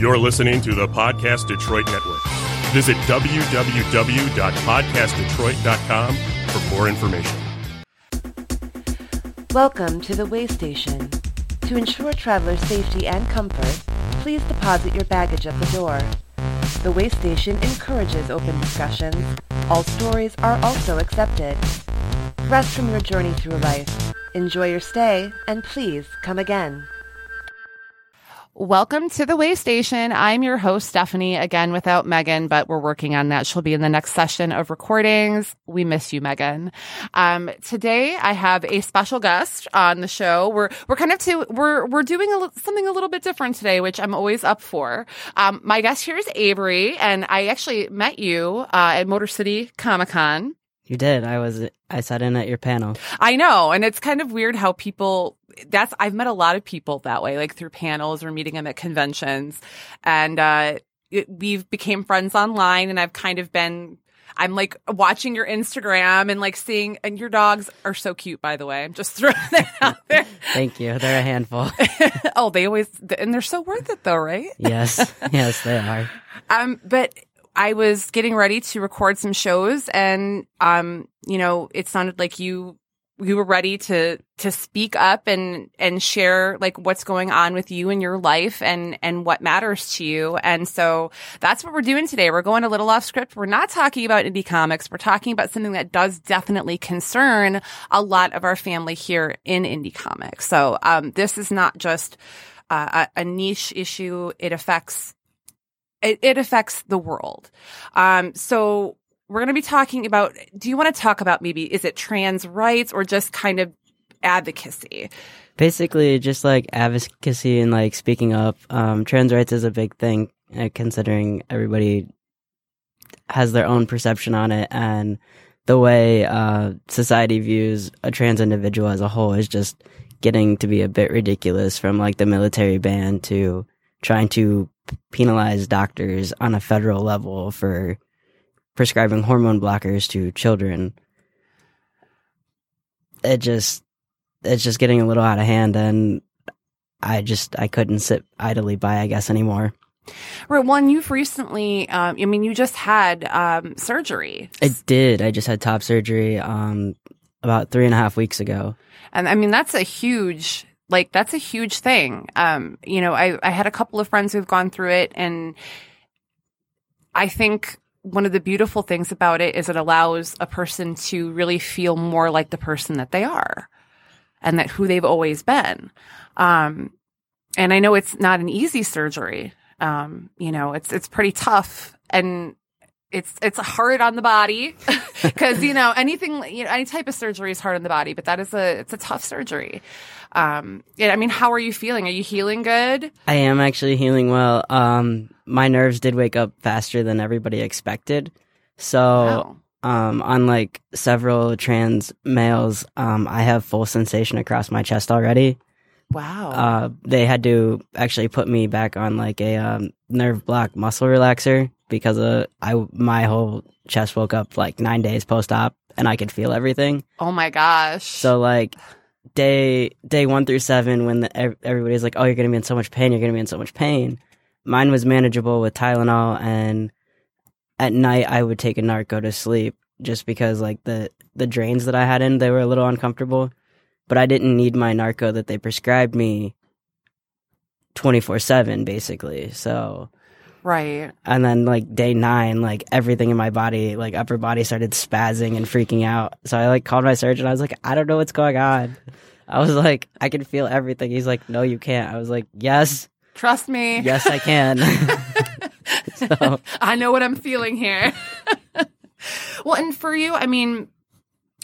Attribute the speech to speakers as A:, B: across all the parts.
A: You're listening to the Podcast Detroit Network. Visit www.podcastdetroit.com for more information.
B: Welcome to the Way Station. To ensure traveler safety and comfort, please deposit your baggage at the door. The Way Station encourages open discussions. All stories are also accepted. Rest from your journey through life. Enjoy your stay, and please come again.
C: Welcome to the Way Station. I'm your host, Stephanie, again without Megan, but we're working on that. She'll be in the next session of recordings. We miss you, Megan. Um, today I have a special guest on the show. We're, we're kind of to, we're, we're doing a, something a little bit different today, which I'm always up for. Um, my guest here is Avery, and I actually met you, uh, at Motor City Comic Con.
D: You did. I was. I sat in at your panel.
C: I know, and it's kind of weird how people. That's I've met a lot of people that way, like through panels or meeting them at conventions, and uh, it, we've became friends online. And I've kind of been. I'm like watching your Instagram and like seeing, and your dogs are so cute, by the way. I'm just throwing that out there.
D: Thank you. They're a handful.
C: oh, they always, and they're so worth it though, right?
D: yes. Yes, they are.
C: Um, but I was getting ready to record some shows and, um, you know, it sounded like you, you were ready to, to speak up and, and share like what's going on with you in your life and, and what matters to you. And so that's what we're doing today. We're going a little off script. We're not talking about indie comics. We're talking about something that does definitely concern a lot of our family here in indie comics. So, um, this is not just, uh, a niche issue. It affects it, it affects the world. Um, so we're going to be talking about, do you want to talk about maybe, is it trans rights or just kind of advocacy?
D: Basically, just like advocacy and like speaking up. Um, trans rights is a big thing, uh, considering everybody has their own perception on it, and the way uh, society views a trans individual as a whole is just getting to be a bit ridiculous. From like the military ban to trying to penalize doctors on a federal level for prescribing hormone blockers to children. It just it's just getting a little out of hand and I just I couldn't sit idly by I guess anymore.
C: Right. One, you've recently, um, I mean, you just had um, surgery.
D: I did. I just had top surgery um, about three and a half weeks ago.
C: And I mean, that's a huge like that's a huge thing. Um, you know, I, I had a couple of friends who've gone through it and I think one of the beautiful things about it is it allows a person to really feel more like the person that they are and that who they've always been. Um, and I know it's not an easy surgery. Um, you know, it's, it's pretty tough and it's it's hard on the body because you know anything you know any type of surgery is hard on the body but that is a it's a tough surgery. Um yeah i mean how are you feeling? Are you healing good?
D: I am actually healing well. Um my nerves did wake up faster than everybody expected. So wow. um unlike several trans males um i have full sensation across my chest already
C: wow
D: uh they had to actually put me back on like a um, nerve block muscle relaxer because uh, I my whole chest woke up like nine days post op and I could feel everything.
C: Oh my gosh!
D: So like day day one through seven, when the, everybody's like, "Oh, you're gonna be in so much pain. You're gonna be in so much pain." Mine was manageable with Tylenol, and at night I would take a narc go to sleep just because like the the drains that I had in they were a little uncomfortable, but I didn't need my Norco that they prescribed me twenty four seven basically. So
C: Right.
D: And then like day nine, like everything in my body, like upper body started spazzing and freaking out. So I like called my surgeon. I was like, I don't know what's going on. I was like, I can feel everything. He's like, no, you can't. I was like, yes.
C: Trust me.
D: Yes, I can.
C: so I know what I'm feeling here. well, and for you, I mean,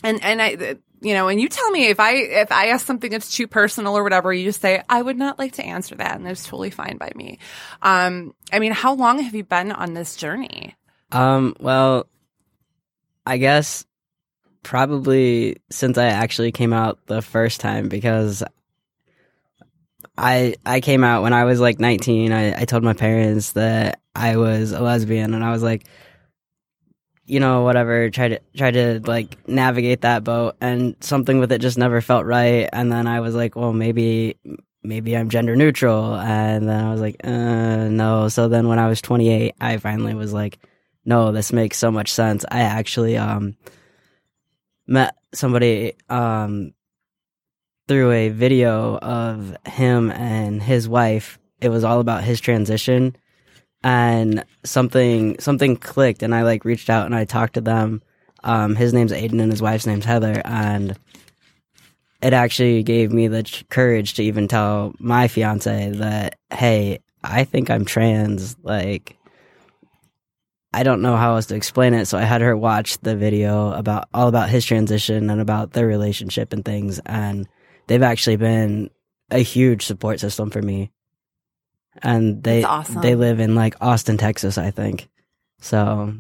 C: and, and I, you know, and you tell me if I if I ask something that's too personal or whatever, you just say I would not like to answer that, and that's totally fine by me. Um, I mean, how long have you been on this journey?
D: Um, well, I guess probably since I actually came out the first time because I I came out when I was like 19. I, I told my parents that I was a lesbian, and I was like, you know, whatever, try to try to like navigate that boat and something with it just never felt right. And then I was like, well, maybe maybe I'm gender neutral. And then I was like, uh, no. So then when I was 28, I finally was like, no, this makes so much sense. I actually um, met somebody um, through a video of him and his wife. It was all about his transition and something something clicked and I like reached out and I talked to them. Um, his name's Aiden and his wife's name's Heather and it actually gave me the courage to even tell my fiance that hey, I think I'm trans like I don't know how else to explain it, so I had her watch the video about all about his transition and about their relationship and things and they've actually been a huge support system for me and they
C: awesome.
D: they live in like Austin, Texas, I think. So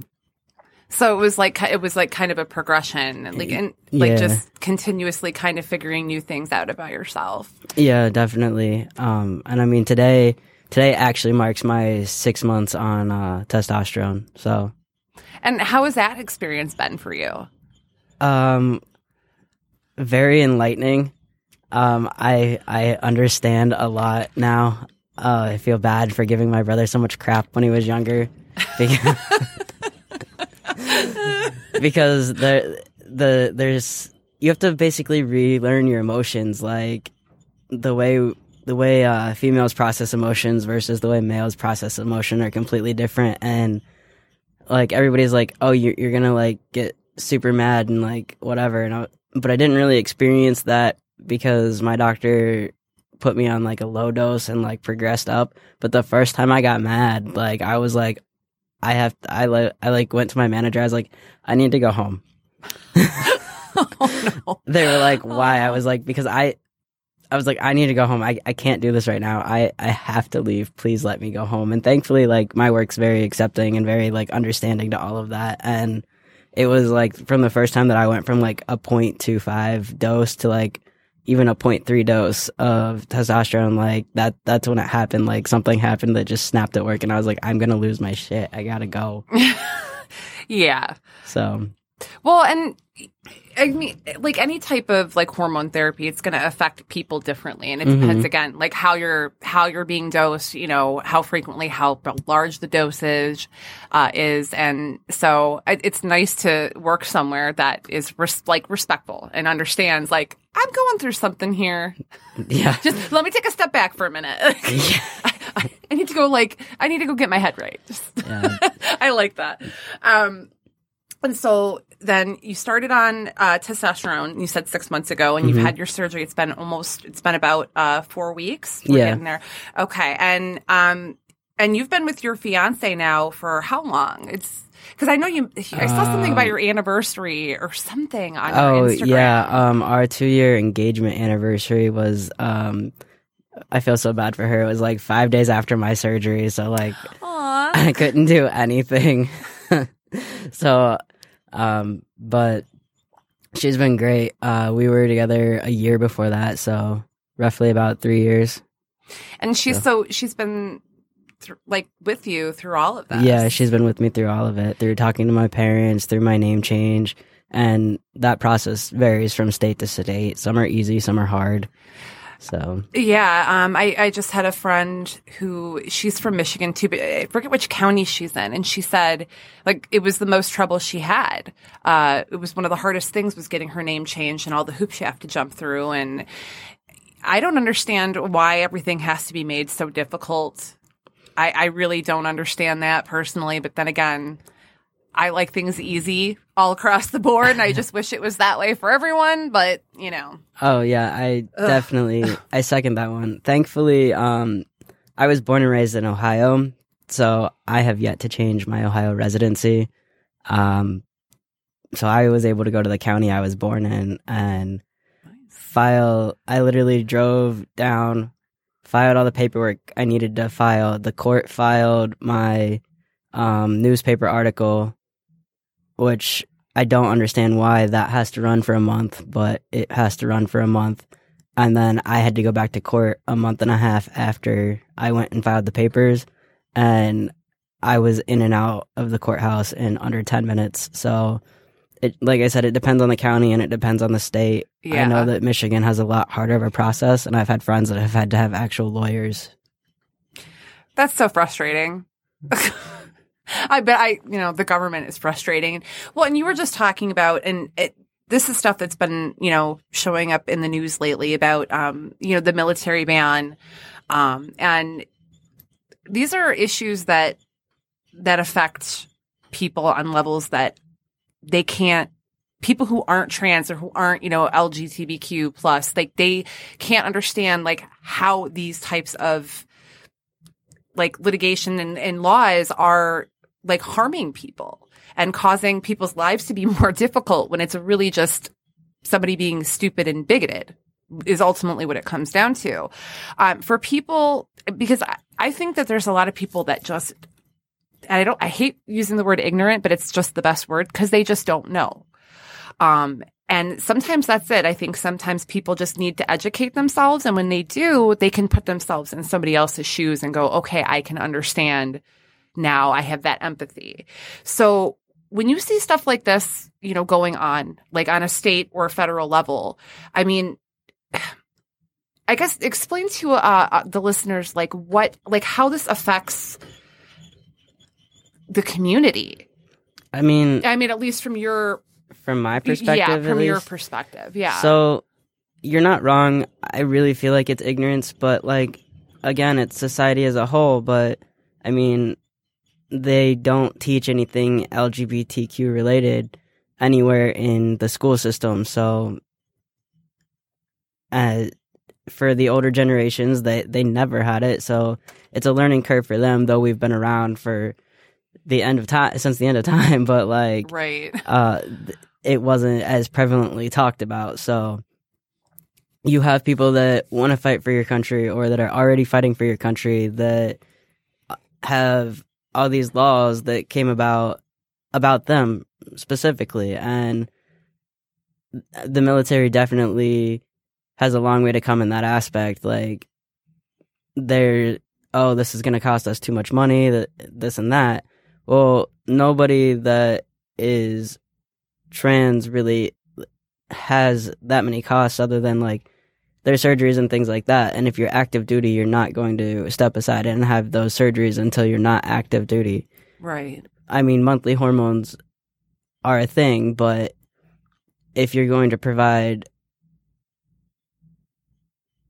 C: So it was like it was like kind of a progression, like and like
D: Yeah.
C: just continuously kind of figuring new things out about yourself.
D: yeah, definitely. Um, and I mean today today actually marks my six months on uh, testosterone. So
C: And how has that experience been for you?
D: um, very enlightening. Um, I I understand a lot now. Uh, I feel bad for giving my brother so much crap when he was younger, because, there the there's you have to basically relearn your emotions, like the way the way uh, females process emotions versus the way males process emotion are completely different, and like everybody's like, oh, you're you're gonna like get super mad and like whatever, and I, but I didn't really experience that because my doctor put me on like a low dose and like progressed up. But the first time I got mad, like I was like, I have I like I like went to my manager. I was like, I need to go home.
C: oh no.
D: They were like, oh, why? I was like, because I. I was like, I need to go home. I, I can't do this right now. I, I have to leave. Please let me go home. And thankfully, like, my work's very accepting and very, like, understanding to all of that. And it was like from the first time that I went from like a 0.25 dose to like even a 0.3 dose of testosterone, like that, that's when it happened. Like something happened that just snapped at work. And I was like, I'm going to lose my shit. I got to go.
C: Yeah.
D: So,
C: Well, and I mean, like any type of like hormone therapy, it's going to affect people differently, and it
D: Mhm.
C: depends again, like how you're how you're being dosed. You know, how frequently, how large the dosage uh, is, and so it, it's nice to work somewhere that is res- like respectful and understands. Like I'm going through something here.
D: yeah.
C: Just let me take a step back for a minute. I, I, I need to go like I need to go get my head right.
D: Yeah.
C: I like that. Um, and so then you started on uh, testosterone. You said six months ago, and you've
D: Mm-hmm.
C: had your surgery. It's been almost. It's been about uh, four weeks. We're
D: Yeah.
C: getting there. Okay, and um, and you've been with your fiance now for how long? It's because I know you. I saw something about
D: Um,
C: your anniversary or something on your
D: Oh
C: Instagram.
D: yeah, um, our two year engagement anniversary was. Um, I feel so bad for her. It was like five days after my surgery, so like
C: Aw.
D: I couldn't do anything. so, um, but she's been great. Uh, we were together a year before that, so roughly about three years.
C: And she's
D: Yeah.
C: so she's been thr like with you through all of that.
D: Yeah, she's been with me through all of it, through talking to my parents, through my name change, and that process varies from state to state. Some are easy, some are hard. So
C: Yeah, um, I, I just had a friend who she's from Michigan too, but I forget which county she's in, and she said like it was the most trouble she had. Uh, it was one of the hardest things was getting her name changed and all the hoops you have to jump through, and I don't understand why everything has to be made so difficult. I, I really don't understand that personally, but then again, I like things easy all across the board, and I just wish it was that way for everyone. But you know,
D: Oh yeah, I definitely I second that one. Thankfully, um, I was born and raised in Ohio, so I have yet to change my Ohio residency. Um, so I was able to go to the county I was born in and file. I literally drove down, filed all the paperwork I needed to file. The court filed my um, newspaper article, which I don't understand why that has to run for a month, but it has to run for a month. And then I had to go back to court a month and a half after I went and filed the papers. And I was in and out of the courthouse in under 10 minutes. So it, like I said, it depends on the county and it depends on the state. I know that Michigan has a lot harder of a process, and I've had friends that have had to have actual lawyers.
C: That's so frustrating. I bet I, you know, the government is frustrating. Well, and you were just talking about, and it, this is stuff that's been, you know, showing up in the news lately about, um, you know, the military ban, um, and these are issues that that affect people on levels that they can't. People who aren't trans or who aren't, you know, LGBTQ plus, like they can't understand like how these types of like litigation and, and laws are like harming people and causing people's lives to be more difficult when it's really just somebody being stupid and bigoted is ultimately what it comes down to. Um, for people, because I, I think that there's a lot of people that just, I don't, I hate using the word ignorant, but it's just the best word because they just don't know. Um, and sometimes that's it. I think sometimes people just need to educate themselves. And when they do, they can put themselves in somebody else's shoes and go, okay, I can understand now. I have that empathy. So when you see stuff like this, you know, going on, like on a state or a federal level, I mean, I guess explain to uh, uh, the listeners like what, like how this affects the community.
D: I mean,
C: I mean, at least from your
D: from my perspective,
C: yeah, from your perspective, yeah.
D: So you're not wrong. I really feel like it's ignorance, but like again, it's society as a whole. But I mean, they don't teach anything LGBTQ related anywhere in the school system. So, uh, for the older generations, they they never had it. So it's a learning curve for them. Though we've been around for the end of time since the end of time, but like
C: right.
D: uh, it wasn't as prevalently talked about. So you have people that want to fight for your country or that are already fighting for your country that uh, have all these laws that came about about them specifically. And the military definitely has a long way to come in that aspect. Like they're oh this is going to cost us too much money that this and that. Well nobody that is trans really has that many costs other than like their surgeries and things like that. And if you're active duty, you're not going to step aside and have those surgeries until you're not active duty.
C: Right.
D: I mean, monthly hormones are a thing, but if you're going to provide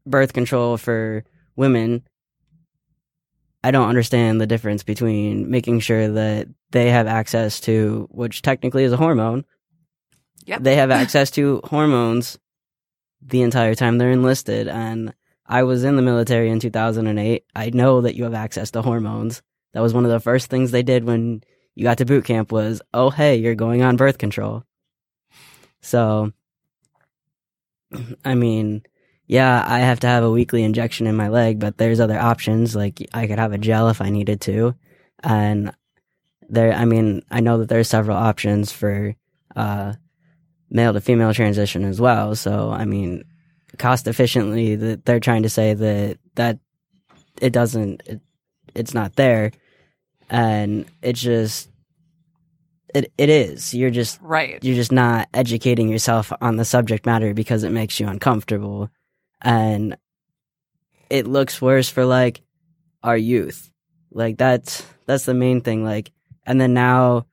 D: birth control for women, I don't understand the difference between making sure that they have access to, which technically is a hormone.
C: Yep.
D: They have access to hormones the entire time they're enlisted. And I was in the military in 2008. I know that you have access to hormones. That was one of the first things they did when you got to boot camp was, oh, hey, you're going on birth control. So, I mean, yeah, I have to have a weekly injection in my leg, but there's other options. Like I could have a gel if I needed to. And there, I mean, I know that there's several options for, uh, male to female transition as well. So, I mean, cost efficiently, that they're trying to say that, that it doesn't, it, it's not there. And it's just, it, it is. You're just,
C: Right.
D: you're just not educating yourself on the subject matter because it makes you uncomfortable and it looks worse for like our youth like that's that's the main thing like and then now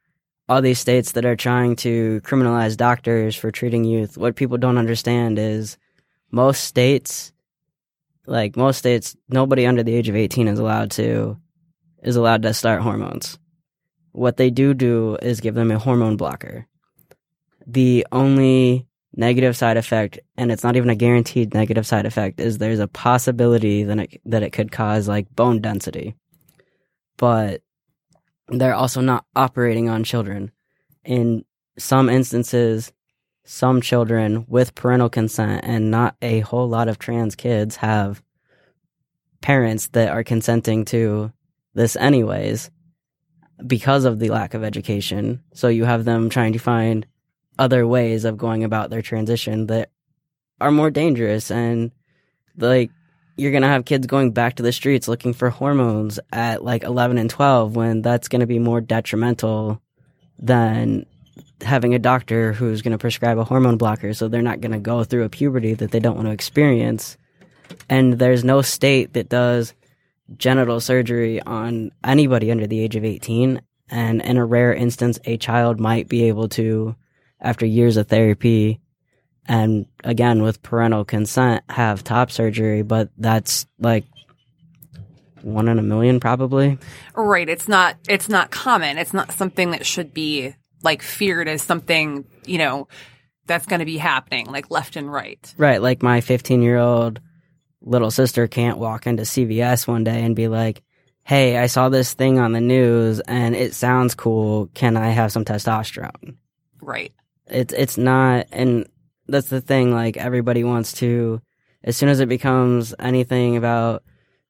D: all these states that are trying to criminalize doctors for treating youth what people don't understand is most states like most states nobody under the age of 18 is allowed to is allowed to start hormones what they do do is give them a hormone blocker the only negative side effect, and it's not even a guaranteed negative side effect, is there's a possibility that it, that it could cause like bone density. But they're also not operating on children. In some instances, some children with parental consent and not a whole lot of trans kids have parents that are consenting to this anyways because of the lack of education. So you have them trying to find other ways of going about their transition that are more dangerous and like you're going to have kids going back to the streets looking for hormones at like 11 and 12 when that's going to be more detrimental than having a doctor who's going to prescribe a hormone blocker so they're not going to go through a puberty that they don't want to experience. And there's no state that does genital surgery on anybody under the age of 18. And in a rare instance, a child might be able to, after years of therapy, and again with parental consent, have top surgery. But that's like one in a million, probably.
C: Right. It's not, it's not common. It's not something that should be like feared as something, you know, that's going to be happening like left and right.
D: Right. Like my 15 year old little sister can't walk into CVS one day and be like, Hey, I saw this thing on the news and it sounds cool. Can I have some testosterone?
C: Right.
D: It's, it's not, and that's the thing. Like everybody wants to, as soon as it becomes anything about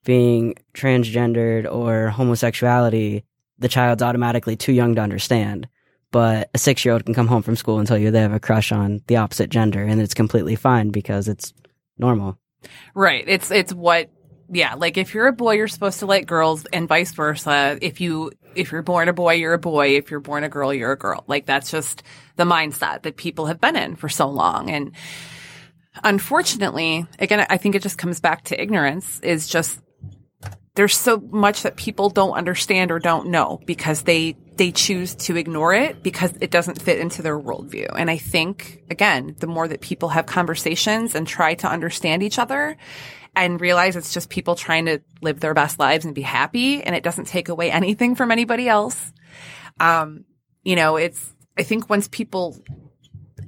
D: being transgendered or homosexuality, the child's automatically too young to understand. But a six year old can come home from school and tell you they have a crush on the opposite gender and it's completely fine because it's normal.
C: Right. It's it's what yeah, like if you're a boy you're supposed to like girls and vice versa. If you if you're born a boy, you're a boy. If you're born a girl, you're a girl. Like that's just the mindset that people have been in for so long. And unfortunately, again, I think it just comes back to ignorance is just there's so much that people don't understand or don't know because they they choose to ignore it because it doesn't fit into their worldview. And I think again, the more that people have conversations and try to understand each other and realize it's just people trying to live their best lives and be happy and it doesn't take away anything from anybody else. Um, you know, it's I think once people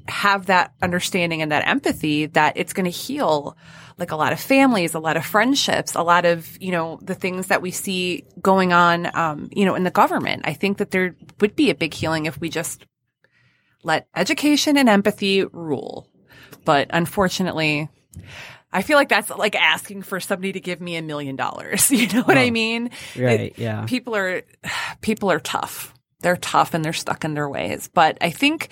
C: have that understanding and that empathy that it's going to heal like a lot of families, a lot of friendships, a lot of, you know, the things that we see going on, um, you know, in the government. I think that there would be a big healing if we just let education and empathy rule. But unfortunately, I feel like that's like asking for somebody to give me a million dollars. You know what oh, I mean?
D: Right. It, yeah.
C: People are, people are tough. They're tough and they're stuck in their ways. But I think,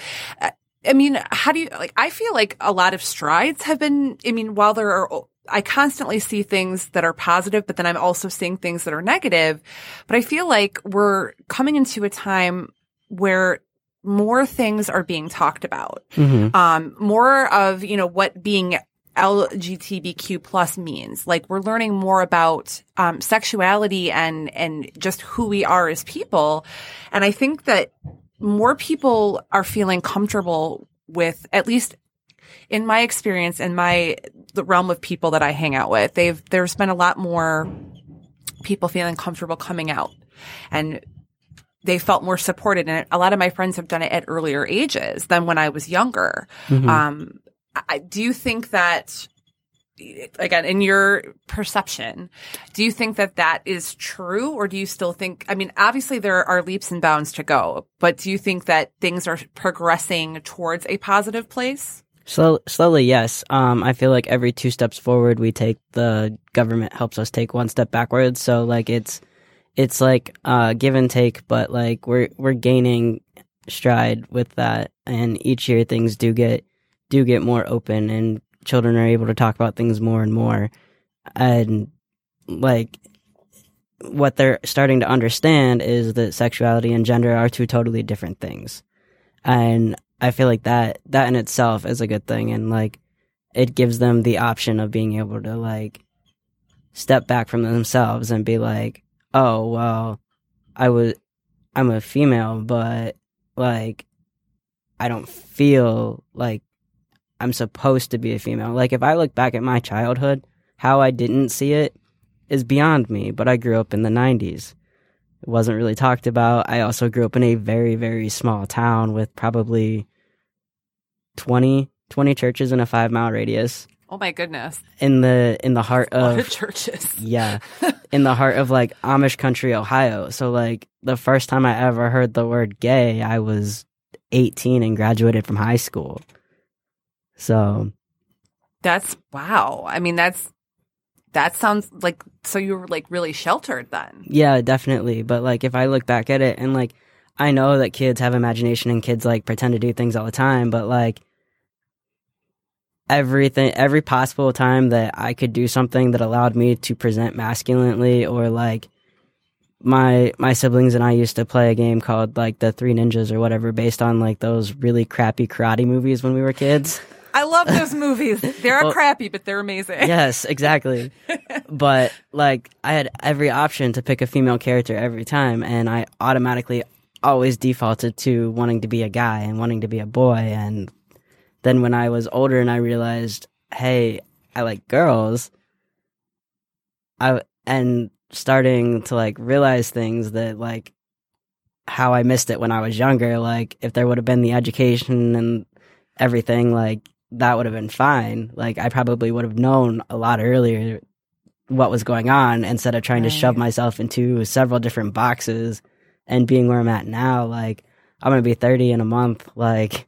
C: I mean, how do you like? I feel like a lot of strides have been. I mean, while there are, I constantly see things that are positive, but then I'm also seeing things that are negative. But I feel like we're coming into a time where more things are being talked about. Mm-hmm. Um, more of you know what being LGBTQ plus means. Like we're learning more about um, sexuality and and just who we are as people. And I think that more people are feeling comfortable with at least in my experience in my the realm of people that I hang out with they've there's been a lot more people feeling comfortable coming out and they felt more supported and a lot of my friends have done it at earlier ages than when I was younger mm-hmm. um, I, do you think that again in your perception do you think that that is true? Or do you still think i mean obviously there are leaps and bounds to go but do you think that things are progressing towards a positive place?
D: Slow, slowly yes. Um, i feel like every two steps forward we take the government helps us take one step backwards. So like it's it's like uh, give and take but like we're we're gaining stride with that. And each year things do get do get more open and children are able to talk about things more and more. And like what they're starting to understand is that sexuality and gender are two totally different things. And I feel like that that in itself is a good thing and like it gives them the option of being able to like step back from themselves and be like, "Oh, well, I was I'm a female, but like I don't feel like I'm supposed to be a female. Like if I look back at my childhood, how I didn't see it is beyond me, but I grew up in the 90s. It wasn't really talked about. I also grew up in a very very small town with probably 20 20 churches in a 5 mile radius.
C: Oh my goodness.
D: In the in the heart of,
C: of churches.
D: yeah. In the heart of like Amish country, Ohio. So like the first time I ever heard the word gay, I was 18 and graduated from high school. So
C: that's wow. I mean, that's that sounds like so you were like really sheltered then.
D: Yeah, definitely. But like if I look back at it and like I know that kids have imagination and kids like pretend to do things all the time, but like everything every possible time that I could do something that allowed me to present masculinely or like my my siblings and I used to play a game called like the Three Ninjas or whatever, based on like those really crappy karate movies when we were kids.
C: I love those movies. They're
D: Well-
C: crappy, but they're amazing.
D: yes, exactly. but like I had every option to pick a female character every time, and I automatically always defaulted to wanting to be a guy and wanting to be a boy. And then when I was older and I realized, hey, I like girls, I and starting to like realize things that like how I missed it when I was younger. Like if there would have been the education and everything, like that would have been fine. Like I probably would have known a lot earlier what was going on instead of trying to shove myself into several different boxes and being where I'm at now. Like I'm gonna be 30 in a month. Like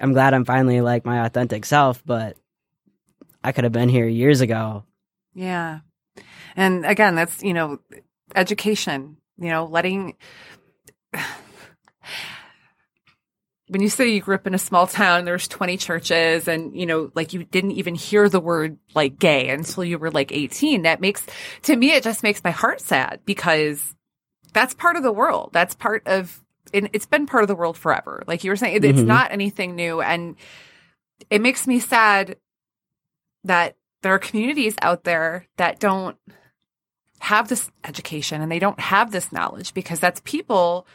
D: I'm glad I'm finally like my authentic self, but I could have been here years ago.
C: Yeah. And again, that's, you know, education, you know, letting when you say you grew up in a small town, there's 20 churches and, you know, like you didn't even hear the word like gay until you were like 18. That makes, to me, it just makes my heart sad because that's part of the world. That's part of, and it's been part of the world forever. Like you were saying, it- it's
D: mm-hmm.
C: not anything new. And it makes me sad that there are communities out there that don't have this education and they don't have this knowledge because that's people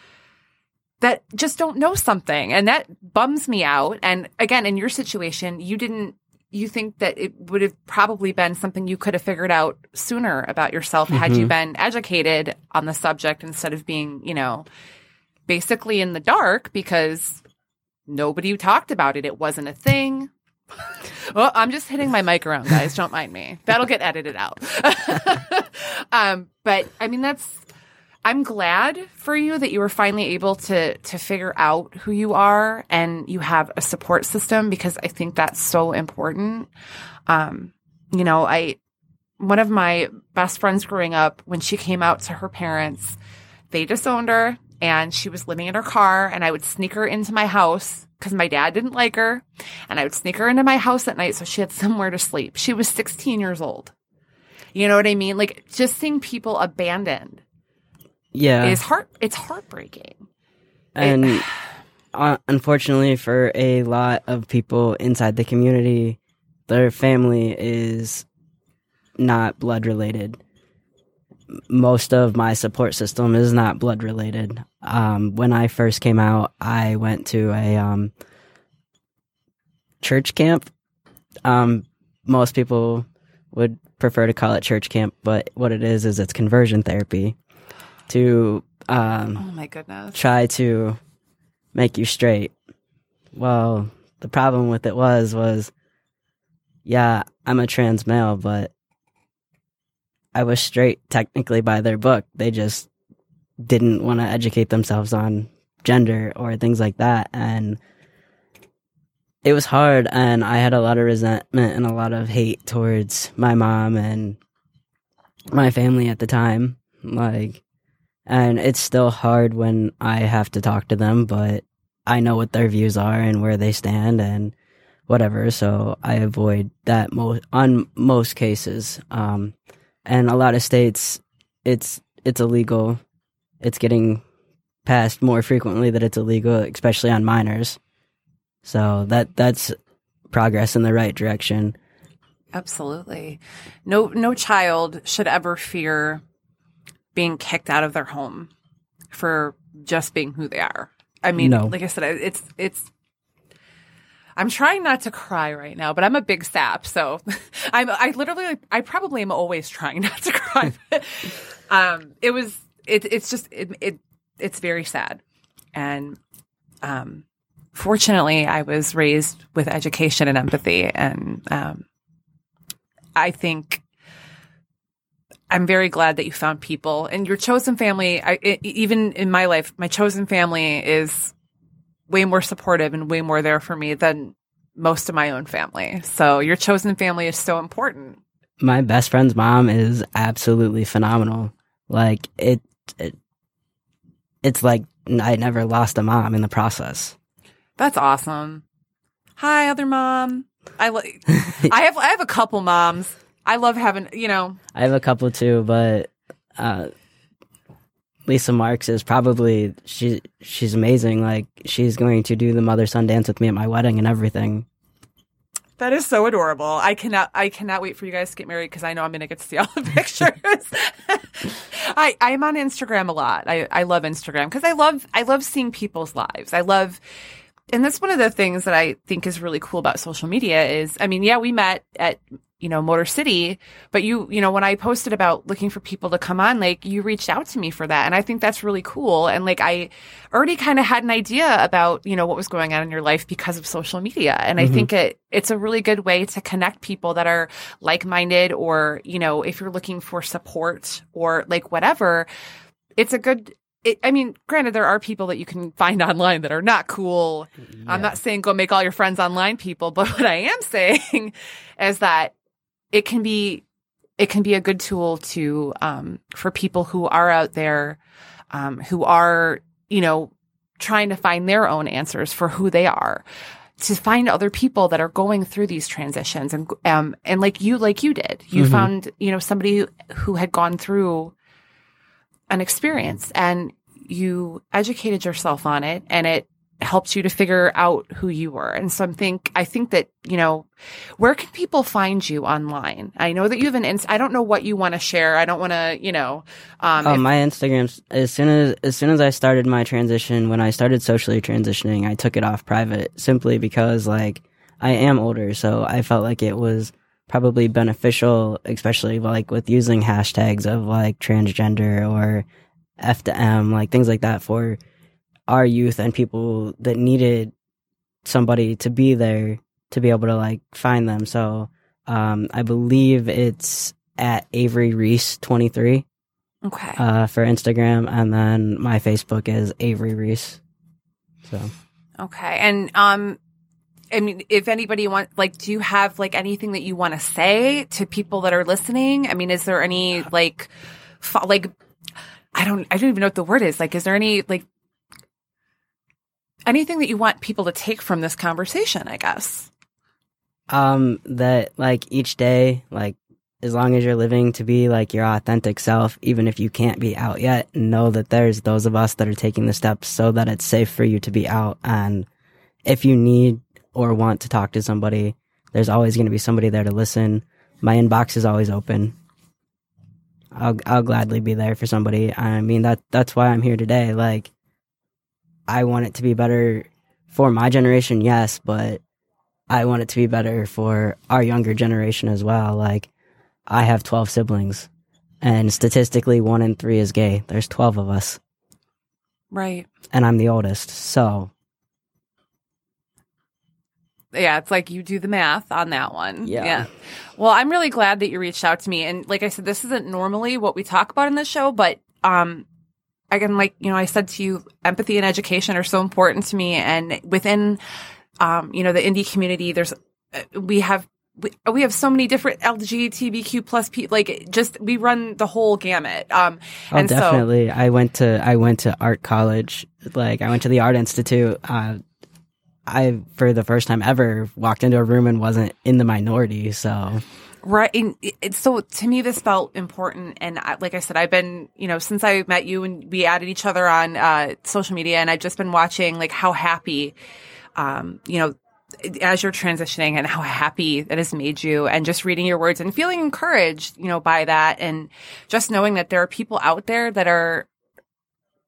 C: that just don't know something and that bums me out and again in your situation you didn't you think that it would have probably been something you could have figured out sooner about yourself had you
D: Mhm.
C: been educated on the subject instead of being you know basically in the dark because nobody talked about it it wasn't a thing well, I'm just hitting my mic around, guys. Don't mind me. That'll get edited out. um, but I mean, that's. I'm glad for you that you were finally able to to figure out who you are and you have a support system because I think that's so important. Um, you know, I one of my best friends growing up when she came out to her parents, they disowned her and she was living in her car and I would sneak her into my house because my dad didn't like her and I would sneak her into my house at night so she had somewhere to sleep. She was 16 years old. You know what I mean? Like just seeing people abandoned
D: Yeah.
C: is heart it's heartbreaking.
D: and uh, unfortunately for a lot of people inside the community their family is not blood related most of my support system is not blood related um, when i first came out i went to a um, church camp um, most people would prefer to call it church camp but what it is is it's conversion therapy to um,
C: Oh my goodness.
D: try to make you straight. Well, the problem with it was was yeah, I'm a trans male, but I was straight technically by their book. They just didn't want to educate themselves on gender or things like that and it was hard and I had a lot of resentment and a lot of hate towards my mom and my family at the time. Like and it's still hard when I have to talk to them, but I know what their views are and where they stand and whatever. So I avoid that on most cases. Um, and a lot of states, it's it's illegal. It's getting passed more frequently that it's illegal, especially on minors. So that that's progress in the right direction.
C: Absolutely. No no child should ever fear being kicked out of their home for just being who they are. I mean,
D: No.
C: like I said, it's it's I'm trying not to cry right now, but I'm a big sap, so I'm I literally I probably am always trying not to cry. um it was it it's just it, it it's very sad. And um fortunately I was raised with education and empathy and um I think I'm very glad that you found people and your chosen family. I, e- even in my life, my chosen family is way more supportive and way more there for me than most of my own family. So your chosen family is so important.
D: my best friend's mom is absolutely phenomenal. Like it, it it's like I never lost a mom in the process.
C: That's awesome. Hi, other mom. I like. I have I have a couple moms. I love having you know.
D: I have a couple too, but uh, Lisa Marks is probably she she's amazing. Like she's going to do the mother son dance with me at my wedding and everything.
C: That is so adorable. I cannot I cannot wait for you guys to get married because I know I'm going to get to see all the pictures. I I'm on Instagram a lot. I I love Instagram because I love I love seeing people's lives. I love and that's one of the things that I think is really cool about social media is I mean, yeah, we met at you know, Motor City. But you, you know, when I posted about looking for people to come on, like you reached out to me for that. And I think that's really cool. And like I already kind of had an idea about, you know, what was going on in your life because of social media. And mm-hmm. I think it, it's a really good way to connect people that are like minded or, you know, if you're looking for support or like whatever, it's a good, it, I mean, granted, there are people that you can find online that are not cool. Yeah. I'm not saying go make all your friends online people, but what I am saying is that it can be it can be a good tool to um, for people who are out there um, who are you know trying to find their own answers for who they are to find other people that are going through these transitions and um and like you like you did you mm-hmm. found you know somebody who had gone through an experience and you educated yourself on it and it helped you to figure out who you were. And so I think, I think that, you know, where can people find you online? I know that you have an, ins- I don't know what you want to share. I don't want to, you know,
D: um, oh, if- my Instagram, as soon as, as soon as I started my transition, when I started socially transitioning, I took it off private simply because like I am older. So I felt like it was probably beneficial, especially like with using hashtags of like transgender or F to M, like things like that for, our youth and people that needed somebody to be there to be able to like find them. So um, I believe it's at Avery Reese twenty three.
C: Okay.
D: Uh, for Instagram, and then my Facebook is Avery Reese. So.
C: Okay, and um, I mean, if anybody want, like, do you have like anything that you want to say to people that are listening? I mean, is there any like, fo- like, I don't, I don't even know what the word is. Like, is there any like anything that you want people to take from this conversation, I guess.
D: Um, that like each day, like as long as you're living to be like your authentic self, even if you can't be out yet, know that there's those of us that are taking the steps so that it's safe for you to be out. And if you need or want to talk to somebody, there's always going to be somebody there to listen. My inbox is always open. I'll I'll gladly be there for somebody. I mean that that's why I'm here today. Like I want it to be better for my generation, yes, but I want it to be better for our younger generation as well. Like, I have 12 siblings, and statistically, one in three is gay. There's 12 of us.
C: Right.
D: And I'm the oldest, so.
C: Yeah, it's like you do the math on that one.
D: Yeah. yeah.
C: Well, I'm really glad that you reached out to me. And like I said, this isn't normally what we talk about in this show, but um, again, like, you know, I said to you, empathy and education are so important to me. And within, um, you know, the indie community, there's, uh, we have, we, we have so many different LGBTQ plus people, like just, we run the whole gamut. Um,
D: oh, and definitely. So, I went to, I went to art college. Like I went to the art institute. Uh, I, for the first time ever, walked into a room and wasn't in the minority. So
C: Right. And it, so to me, this felt important. And I, like I said, I've been, you know, since I met you and we added each other on uh, social media, and I've just been watching like how happy, um, you know, as you're transitioning and how happy that has made you and just reading your words and feeling encouraged, you know, by that. And just knowing that there are people out there that are,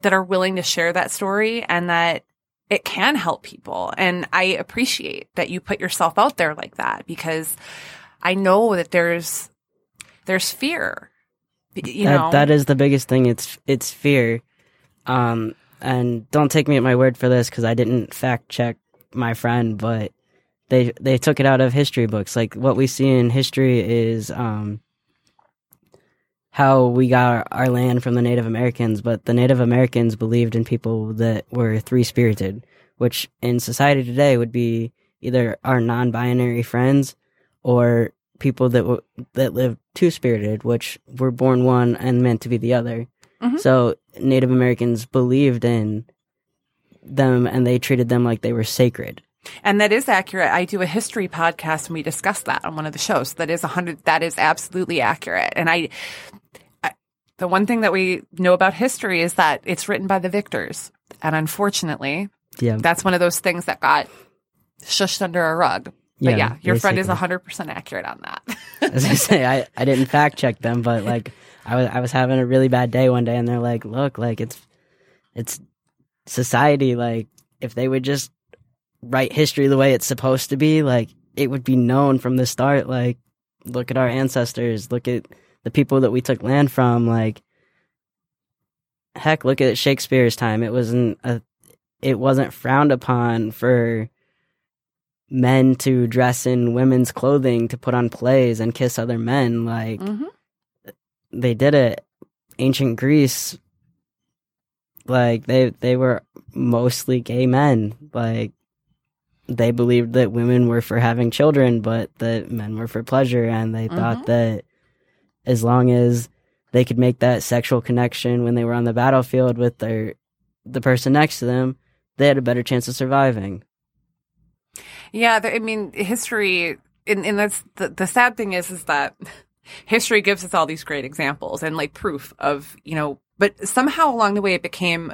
C: that are willing to share that story and that it can help people. And I appreciate that you put yourself out there like that because I know that there's there's fear. You
D: that,
C: know
D: that is the biggest thing. It's it's fear. Um, and don't take me at my word for this because I didn't fact check my friend, but they they took it out of history books. Like what we see in history is um, how we got our, our land from the Native Americans, but the Native Americans believed in people that were three spirited, which in society today would be either our non-binary friends or people that w- that live two spirited, which were born one and meant to be the other. Mm-hmm. So Native Americans believed in them and they treated them like they were sacred.
C: And that is accurate. I do a history podcast and we discuss that on one of the shows. That is a hundred. That is absolutely accurate. And I, I, the one thing that we know about history is that it's written by the victors. And unfortunately,
D: Yeah.
C: that's one of those things that got shushed under a rug. But
D: Yeah,
C: yeah, your friend is
D: basically.
C: 100% accurate on that.
D: As I say, I, I didn't fact check them, but like I was I was having a really bad day one day, and they're like, "Look, like it's it's society. Like if they would just write history the way it's supposed to be, like it would be known from the start. Like look at our ancestors, look at the people that we took land from. Like heck, look at Shakespeare's time. It wasn't a it wasn't frowned upon for." Men to dress in women's clothing to put on plays and kiss other men like
C: hmm
D: they did it. Ancient greece like they they were mostly gay men. Like they believed that women were for having children but that men were for pleasure. And they thought that as long as they could make that sexual connection when they were on the battlefield with their the person next to them they had a better chance of surviving
C: Yeah, I mean, history, and, and that's the, the sad thing is, is that history gives us all these great examples and like proof of, you know, but somehow along the way it became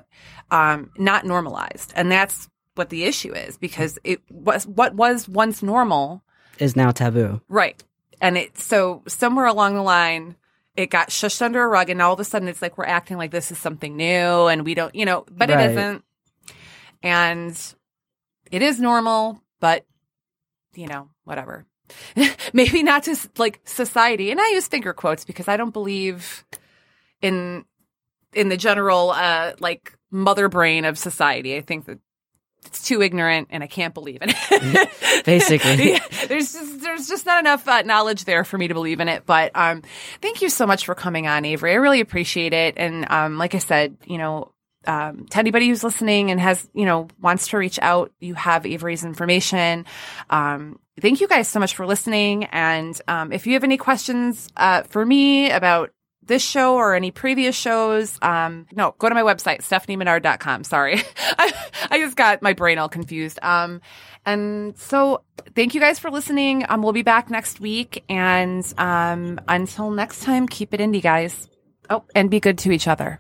C: um, not normalized. And that's what the issue is because it was what was once normal,
D: is now taboo
C: right? And it, so somewhere along the line, it got shushed under a rug and all of a sudden it's like we're acting like this is something new and we don't, you know, but
D: Right.
C: it isn't. And it is normal, but you know, whatever. Maybe not to like society. And I use finger quotes because I don't believe in in the general uh like mother brain of society. I think that it's too ignorant and I can't believe in it.
D: Basically.
C: Yeah, there's just there's just not enough uh, knowledge there for me to believe in it. But um thank you so much for coming on, Avery. I really appreciate it. And um like I said, you know, um, to anybody who's listening and has, you know, wants to reach out, you have Avery's information. Um, thank you guys so much for listening. And um, if you have any questions uh, for me about this show or any previous shows, um, no, go to my website, stephaniemenard.com. Sorry. I, I just got my brain all confused. Um, and so thank you guys for listening. Um, we'll be back next week. And until next time, keep it indie, guys. Oh, and be good to each other.